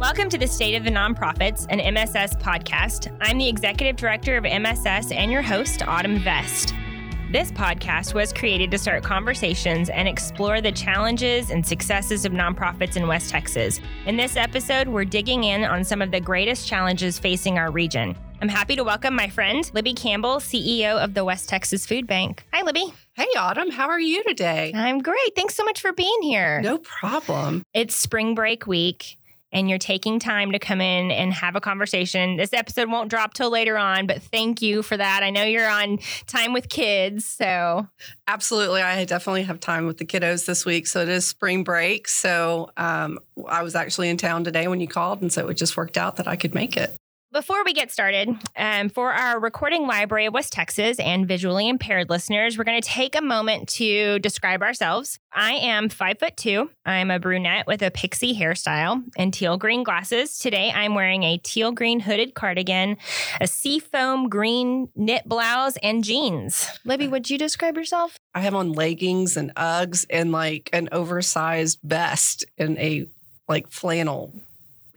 Welcome to the State of the Nonprofits, an MSS podcast. I'm the executive director of MSS and your host, Autumn Vest. This podcast was created to start conversations and explore the challenges and successes of nonprofits in West Texas. In this episode, we're digging in on some of the greatest challenges facing our region. I'm happy to welcome my friend, Libby Campbell, CEO of the West Texas Food Bank. Hi, Libby. Hey, Autumn. How are you today? I'm great. Thanks so much for being here. No problem. It's spring break week and you're taking time to come in and have a conversation. This episode won't drop till later on, but thank you for that. I know you're on time with kids, so absolutely, I definitely have time with the kiddos this week. So it is spring break. So um, I was actually in town today when you called, and so it just worked out that I could make it. Before we get started, um, for our recording library of West Texas and visually impaired listeners, we're going to take a moment to describe ourselves. I am five foot two. I'm a brunette with a pixie hairstyle and teal green glasses. Today, I'm wearing a teal green hooded cardigan, a seafoam green knit blouse, and jeans. Libby, would you describe yourself? I have on leggings and Uggs and like an oversized vest and a like flannel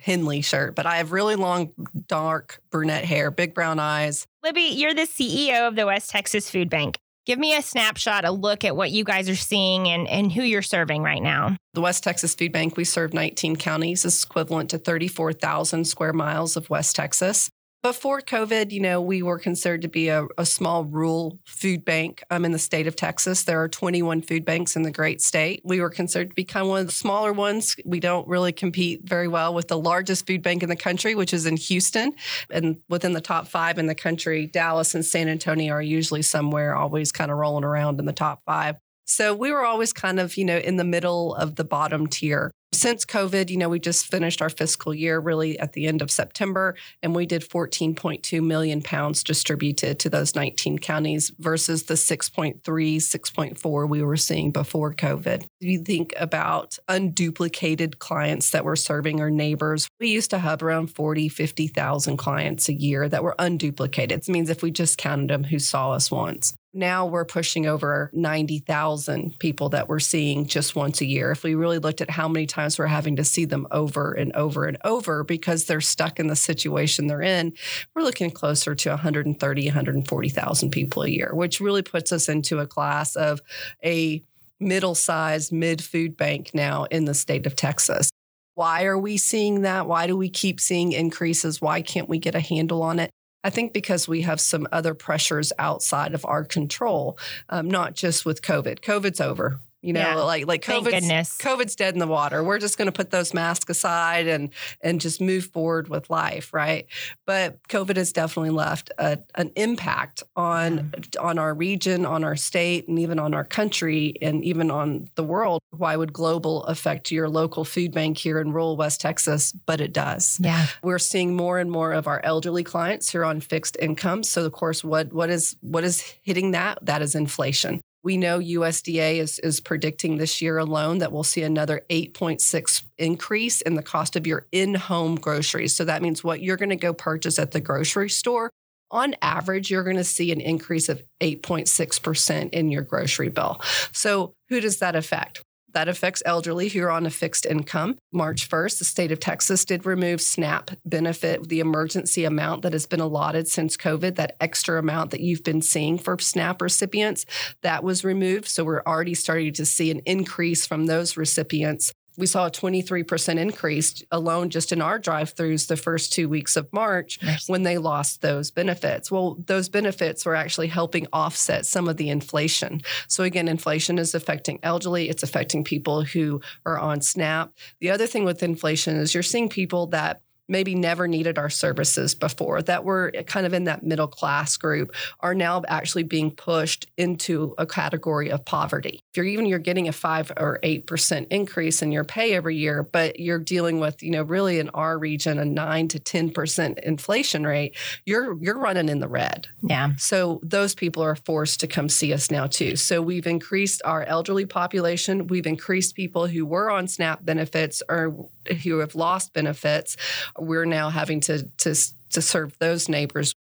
Henley shirt, but I have really long, dark brunette hair, big brown eyes. Libby, you're the CEO of the West Texas Food Bank. Give me a snapshot, a look at what you guys are seeing and, and who you're serving right now. The West Texas Food Bank, we serve 19 counties, is equivalent to 34,000 square miles of West Texas. Before COVID, you know, we were considered to be a, a small rural food bank um, in the state of Texas. There are 21 food banks in the great state. We were considered to become one of the smaller ones. We don't really compete very well with the largest food bank in the country, which is in Houston. And within the top five in the country, Dallas and San Antonio are usually somewhere, always kind of rolling around in the top five. So we were always kind of, you know, in the middle of the bottom tier. Since COVID, you know, we just finished our fiscal year really at the end of September, and we did 14.2 million pounds distributed to those 19 counties versus the 6.3, 6.4 we were seeing before COVID. If you think about unduplicated clients that we're serving our neighbors, we used to have around 40, 50,000 clients a year that were unduplicated. It means if we just counted them who saw us once now we're pushing over 90,000 people that we're seeing just once a year. If we really looked at how many times we're having to see them over and over and over because they're stuck in the situation they're in, we're looking closer to 130, 140,000 people a year, which really puts us into a class of a middle sized mid food bank now in the state of Texas. Why are we seeing that? Why do we keep seeing increases? Why can't we get a handle on it? I think because we have some other pressures outside of our control, um, not just with COVID. COVID's over. You know, yeah. like like COVID's, COVID's dead in the water. We're just going to put those masks aside and and just move forward with life, right? But COVID has definitely left a, an impact on yeah. on our region, on our state, and even on our country, and even on the world. Why would global affect your local food bank here in rural West Texas? But it does. Yeah, we're seeing more and more of our elderly clients who are on fixed incomes. So, of course, what what is what is hitting that? That is inflation. We know USDA is, is predicting this year alone that we'll see another 8.6 increase in the cost of your in-home groceries. So that means what you're going to go purchase at the grocery store. On average, you're going to see an increase of 8.6% in your grocery bill. So, who does that affect? That affects elderly who are on a fixed income. March 1st, the state of Texas did remove SNAP benefit, the emergency amount that has been allotted since COVID, that extra amount that you've been seeing for SNAP recipients, that was removed. So we're already starting to see an increase from those recipients we saw a 23% increase alone just in our drive-throughs the first two weeks of March nice. when they lost those benefits. Well, those benefits were actually helping offset some of the inflation. So again, inflation is affecting elderly, it's affecting people who are on SNAP. The other thing with inflation is you're seeing people that maybe never needed our services before that were kind of in that middle class group are now actually being pushed into a category of poverty. If you're even you're getting a 5 or 8% increase in your pay every year but you're dealing with, you know, really in our region a 9 to 10% inflation rate, you're you're running in the red. Yeah. So those people are forced to come see us now too. So we've increased our elderly population, we've increased people who were on SNAP benefits or who have lost benefits we're now having to, to, to serve those neighbors.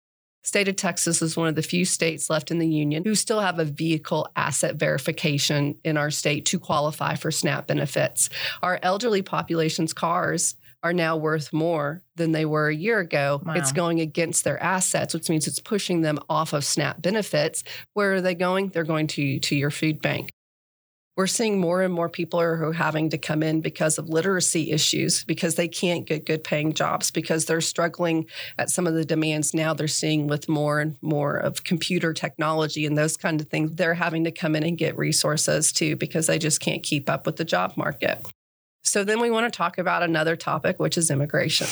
State of Texas is one of the few states left in the union who still have a vehicle asset verification in our state to qualify for SNAP benefits. Our elderly population's cars are now worth more than they were a year ago. Wow. It's going against their assets, which means it's pushing them off of SNAP benefits. Where are they going? They're going to, to your food bank. We're seeing more and more people who are having to come in because of literacy issues, because they can't get good paying jobs, because they're struggling at some of the demands now they're seeing with more and more of computer technology and those kind of things. They're having to come in and get resources too, because they just can't keep up with the job market. So then we want to talk about another topic, which is immigration.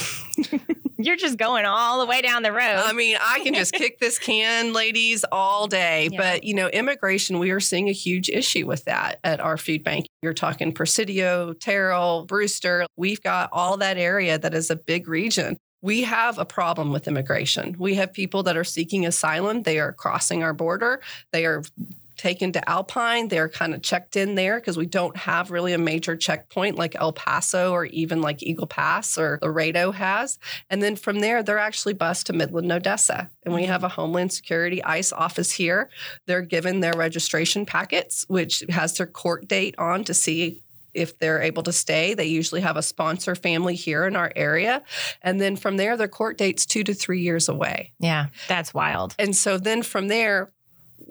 You're just going all the way down the road. I mean, I can just kick this can, ladies, all day. Yeah. But, you know, immigration, we are seeing a huge issue with that at our food bank. You're talking Presidio, Terrell, Brewster. We've got all that area that is a big region. We have a problem with immigration. We have people that are seeking asylum. They are crossing our border. They are taken to Alpine. They're kind of checked in there because we don't have really a major checkpoint like El Paso or even like Eagle Pass or Laredo has. And then from there, they're actually bused to Midland, Odessa. And we have a Homeland Security ICE office here. They're given their registration packets, which has their court date on to see if they're able to stay. They usually have a sponsor family here in our area. And then from there, their court date's two to three years away. yeah, that's wild. And so then from there,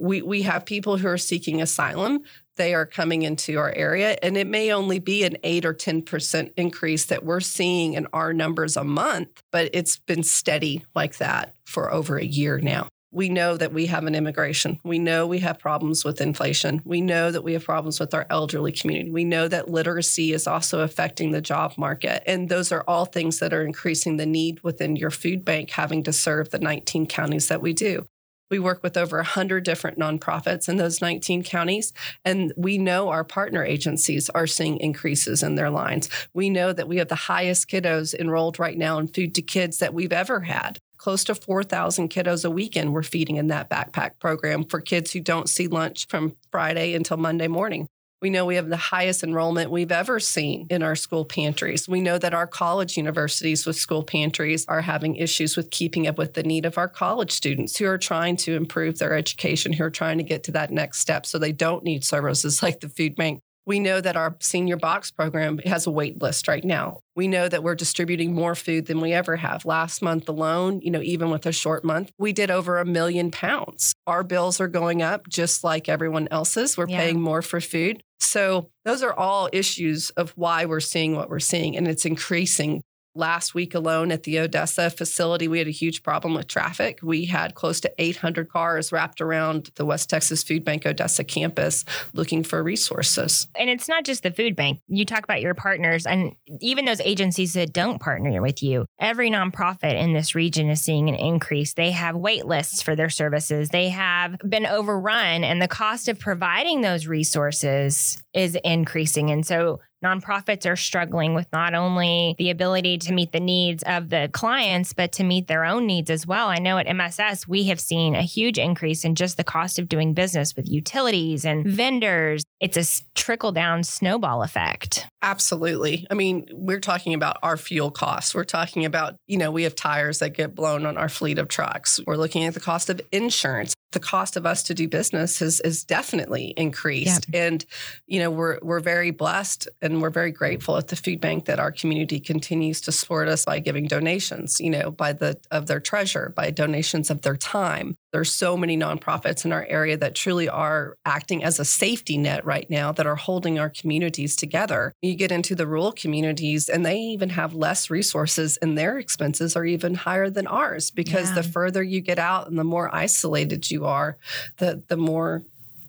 we, we have people who are seeking asylum. They are coming into our area, and it may only be an 8 or 10% increase that we're seeing in our numbers a month, but it's been steady like that for over a year now. We know that we have an immigration. We know we have problems with inflation. We know that we have problems with our elderly community. We know that literacy is also affecting the job market. And those are all things that are increasing the need within your food bank having to serve the 19 counties that we do. We work with over 100 different nonprofits in those 19 counties, and we know our partner agencies are seeing increases in their lines. We know that we have the highest kiddos enrolled right now in Food to Kids that we've ever had. Close to 4,000 kiddos a weekend we're feeding in that backpack program for kids who don't see lunch from Friday until Monday morning. We know we have the highest enrollment we've ever seen in our school pantries. We know that our college universities with school pantries are having issues with keeping up with the need of our college students who are trying to improve their education, who are trying to get to that next step so they don't need services like the food bank. We know that our senior box program has a wait list right now. We know that we're distributing more food than we ever have. Last month alone, you know, even with a short month, we did over a million pounds. Our bills are going up just like everyone else's. We're Yeah. paying more for food. So, those are all issues of why we're seeing what we're seeing, and it's increasing. Last week alone at the Odessa facility, we had a huge problem with traffic. We had close to 800 cars wrapped around the West Texas Food Bank Odessa campus looking for resources. And it's not just the food bank. You talk about your partners and even those agencies that don't partner with you. Every nonprofit in this region is seeing an increase. They have wait lists for their services. They have been overrun and the cost of providing those resources is increasing. And so nonprofits are struggling with not only the ability to meet the needs of the clients, but to meet their own needs as well. I know at MSS, we have seen a huge increase in just the cost of doing business with utilities and vendors. It's a trickle down snowball effect. Absolutely. I mean, we're talking about our fuel costs. We're talking about, you know, we have tires that get blown on our fleet of trucks. We're looking at the cost of insurance. The cost of us to do business has is definitely increased. And, you know, we're we're very blessed and we're very grateful at the food bank that our community continues to support us by giving donations, you know, by the of their treasure, by donations of their time. There's so many nonprofits in our area that truly are acting as a safety net right now that are holding our communities together. You get into the rural communities and they even have less resources and their expenses are even higher than ours because Yeah. the further you get out and the more isolated you are, the the more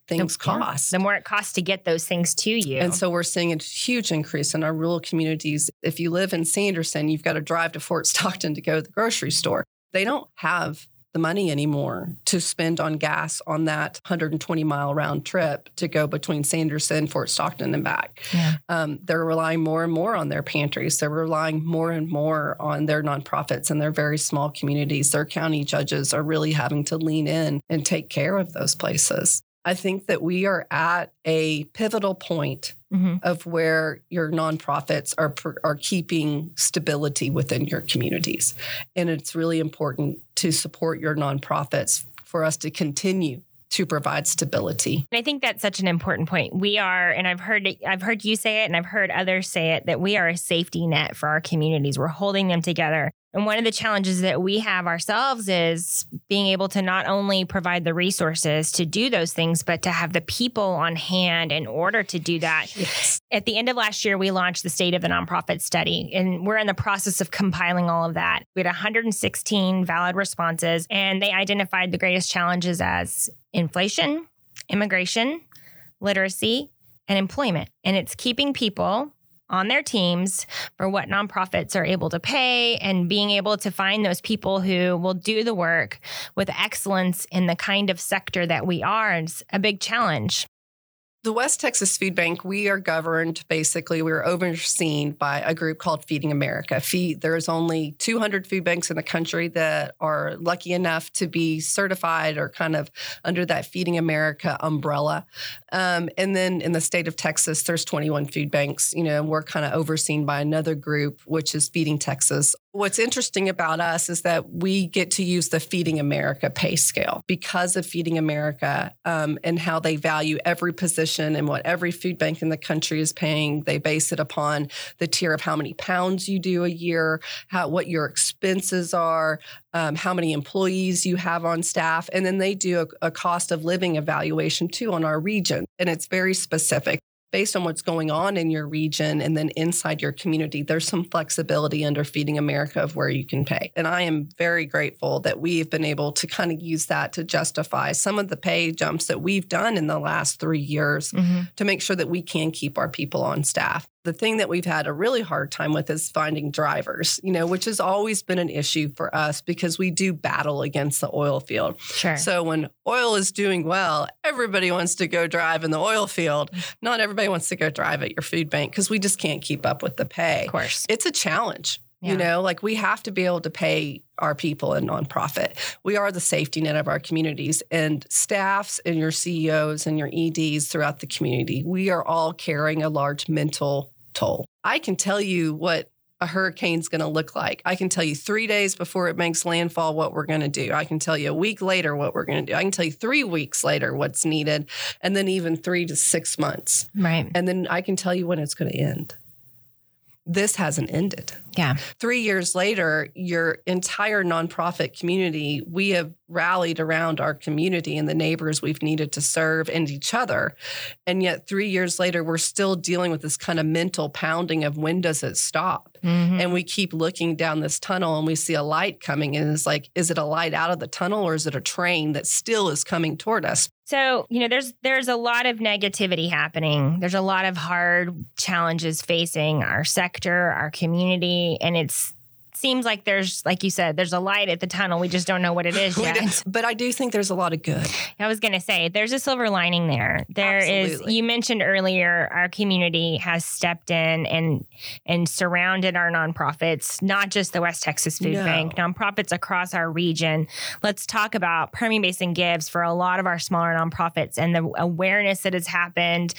things Yeah. cost. The more it costs to get those things to you. And so we're seeing a huge increase in our rural communities. If you live in Sanderson, you've got to drive to Fort Stockton to go to the grocery store. They don't have the money anymore to spend on gas on that 120 mile round trip to go between Sanderson, Fort Stockton, and back. Yeah. Um, they're relying more and more on their pantries. They're relying more and more on their nonprofits and their very small communities. Their county judges are really having to lean in and take care of those places. I think that we are at a pivotal point Mhm. of where your nonprofits are are keeping stability within your communities, and it's really important to support your nonprofits for us to continue to provide stability. And I think that's such an important point. We are, and I've heard I've heard you say it and I've heard others say it, that we are a safety net for our communities. We're holding them together. And one of the challenges that we have ourselves is being able to not only provide the resources to do those things, but to have the people on hand in order to do that. Yes. At the end of last year, we launched the State of the Nonprofit Study, and we're in the process of compiling all of that. We had 116 valid responses, and they identified the greatest challenges as inflation, immigration, literacy, and employment. And it's keeping people on their teams for what nonprofits are able to pay and being able to find those people who will do the work with excellence in the kind of sector that we are is a big challenge. The West Texas Food Bank, we are governed basically, we're overseen by a group called Feeding America. There's only 200 food banks in the country that are lucky enough to be certified or kind of under that Feeding America umbrella. Um, and then in the state of Texas, there's 21 food banks, you know, we're kind of overseen by another group, which is Feeding Texas. What's interesting about us is that we get to use the Feeding America pay scale because of Feeding America um, and how they value every position and what every food bank in the country is paying. They base it upon the tier of how many pounds you do a year, how what your expenses are, um, how many employees you have on staff, and then they do a, a cost of living evaluation too on our region, and it's very specific based on what's going on in your region and then inside your community, there's some flexibility under Feeding America of where you can pay. And I am very grateful that we've been able to kind of use that to justify some of the pay jumps that we've done in the last three years mm-hmm. to make sure that we can keep our people on staff. The thing that we've had a really hard time with is finding drivers, you know, which has always been an issue for us because we do battle against the oil field. Sure. So when oil is doing well, everybody wants to go drive in the oil field. Not everybody wants to go drive at your food bank because we just can't keep up with the pay. Of course. It's a challenge. Yeah. You know, like we have to be able to pay our people in nonprofit. We are the safety net of our communities and staffs and your CEOs and your EDs throughout the community. We are all carrying a large mental toll. I can tell you what a hurricane's going to look like. I can tell you three days before it makes landfall what we're going to do. I can tell you a week later what we're going to do. I can tell you three weeks later what's needed, and then even three to six months. Right. And then I can tell you when it's going to end this hasn't ended. Yeah. Three years later, your entire nonprofit community, we have rallied around our community and the neighbors we've needed to serve and each other. And yet, three years later, we're still dealing with this kind of mental pounding of when does it stop? Mm-hmm. And we keep looking down this tunnel and we see a light coming. And it's like, is it a light out of the tunnel or is it a train that still is coming toward us? So, you know, there's there's a lot of negativity happening. There's a lot of hard challenges facing our sector, our community, and it's seems like there's, like you said, there's a light at the tunnel. We just don't know what it is yet. but I do think there's a lot of good. I was going to say there's a silver lining there. There Absolutely. is. You mentioned earlier, our community has stepped in and and surrounded our nonprofits, not just the West Texas Food no. Bank, nonprofits across our region. Let's talk about Permian Basin Gives for a lot of our smaller nonprofits and the awareness that has happened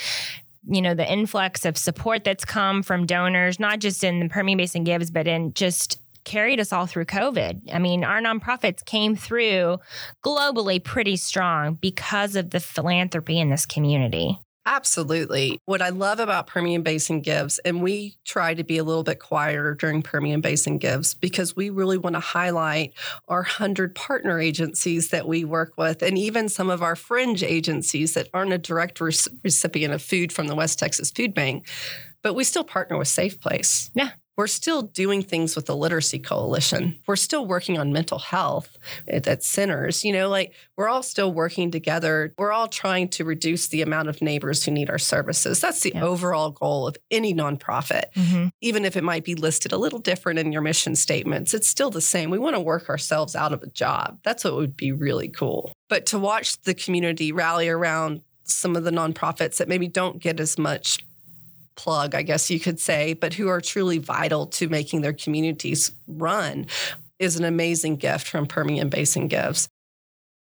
you know the influx of support that's come from donors not just in the permian basin gives but in just carried us all through COVID. I mean, our nonprofits came through globally pretty strong because of the philanthropy in this community. Absolutely. What I love about Permian Basin Gives, and we try to be a little bit quieter during Permian Basin Gives because we really want to highlight our 100 partner agencies that we work with, and even some of our fringe agencies that aren't a direct re- recipient of food from the West Texas Food Bank. But we still partner with Safe Place. Yeah we're still doing things with the Literacy Coalition. We're still working on mental health at, at, centers. You know, like we're all still working together. We're all trying to reduce the amount of neighbors who need our services. That's the yeah. overall goal of any nonprofit. Mm-hmm. Even if it might be listed a little different in your mission statements, it's still the same. We want to work ourselves out of a job. That's what would be really cool. But to watch the community rally around some of the nonprofits that maybe don't get as much plug, I guess you could say, but who are truly vital to making their communities run is an amazing gift from Permian Basin Gives.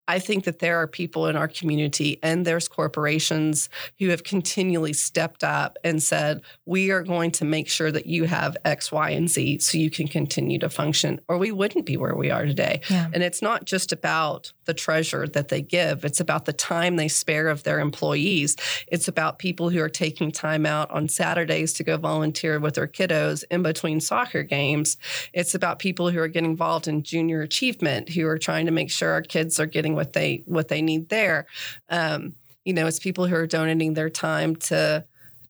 I think that there are people in our community and there's corporations who have continually stepped up and said, we are going to make sure that you have X, Y, and Z so you can continue to function, or we wouldn't be where we are today. Yeah. And it's not just about the treasure that they give, it's about the time they spare of their employees. It's about people who are taking time out on Saturdays to go volunteer with their kiddos in between soccer games. It's about people who are getting involved in junior achievement, who are trying to make sure our kids are getting what they what they need there. Um, you know, it's people who are donating their time to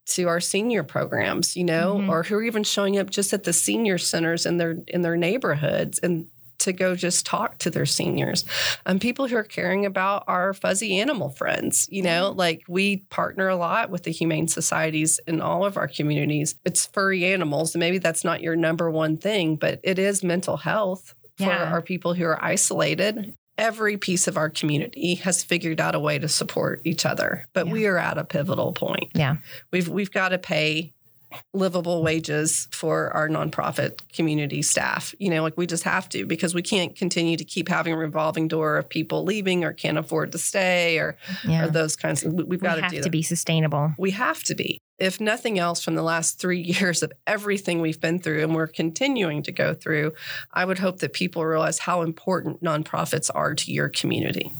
to our senior programs, you know, mm-hmm. or who are even showing up just at the senior centers in their in their neighborhoods and to go just talk to their seniors. And um, people who are caring about our fuzzy animal friends, you know, mm-hmm. like we partner a lot with the humane societies in all of our communities. It's furry animals, and maybe that's not your number one thing, but it is mental health for yeah. our people who are isolated every piece of our community has figured out a way to support each other but yeah. we are at a pivotal point yeah we've we've got to pay livable wages for our nonprofit community staff. You know, like we just have to because we can't continue to keep having a revolving door of people leaving or can't afford to stay or, yeah. or those kinds of. We've got we to do to that. be sustainable. We have to be. If nothing else, from the last three years of everything we've been through and we're continuing to go through, I would hope that people realize how important nonprofits are to your community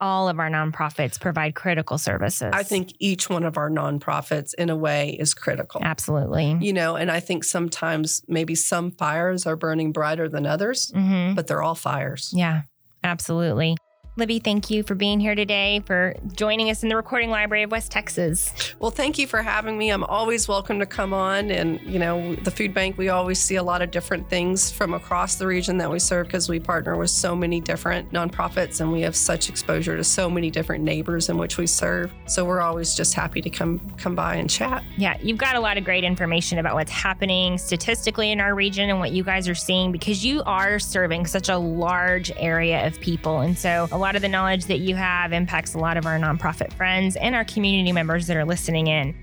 all of our nonprofits provide critical services. I think each one of our nonprofits, in a way, is critical. Absolutely. You know, and I think sometimes maybe some fires are burning brighter than others, mm-hmm. but they're all fires. Yeah, absolutely. Libby, thank you for being here today, for joining us in the recording library of West Texas. Well, thank you for having me. I'm always welcome to come on. And, you know, the food bank, we always see a lot of different things from across the region that we serve because we partner with so many different nonprofits and we have such exposure to so many different neighbors in which we serve. So we're always just happy to come come by and chat. Yeah, you've got a lot of great information about what's happening statistically in our region and what you guys are seeing because you are serving such a large area of people. And so a lot lot of the knowledge that you have impacts a lot of our nonprofit friends and our community members that are listening in.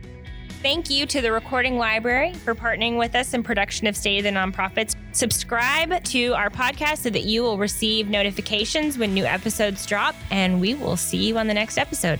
Thank you to the Recording Library for partnering with us in production of State of the Nonprofits. Subscribe to our podcast so that you will receive notifications when new episodes drop, and we will see you on the next episode.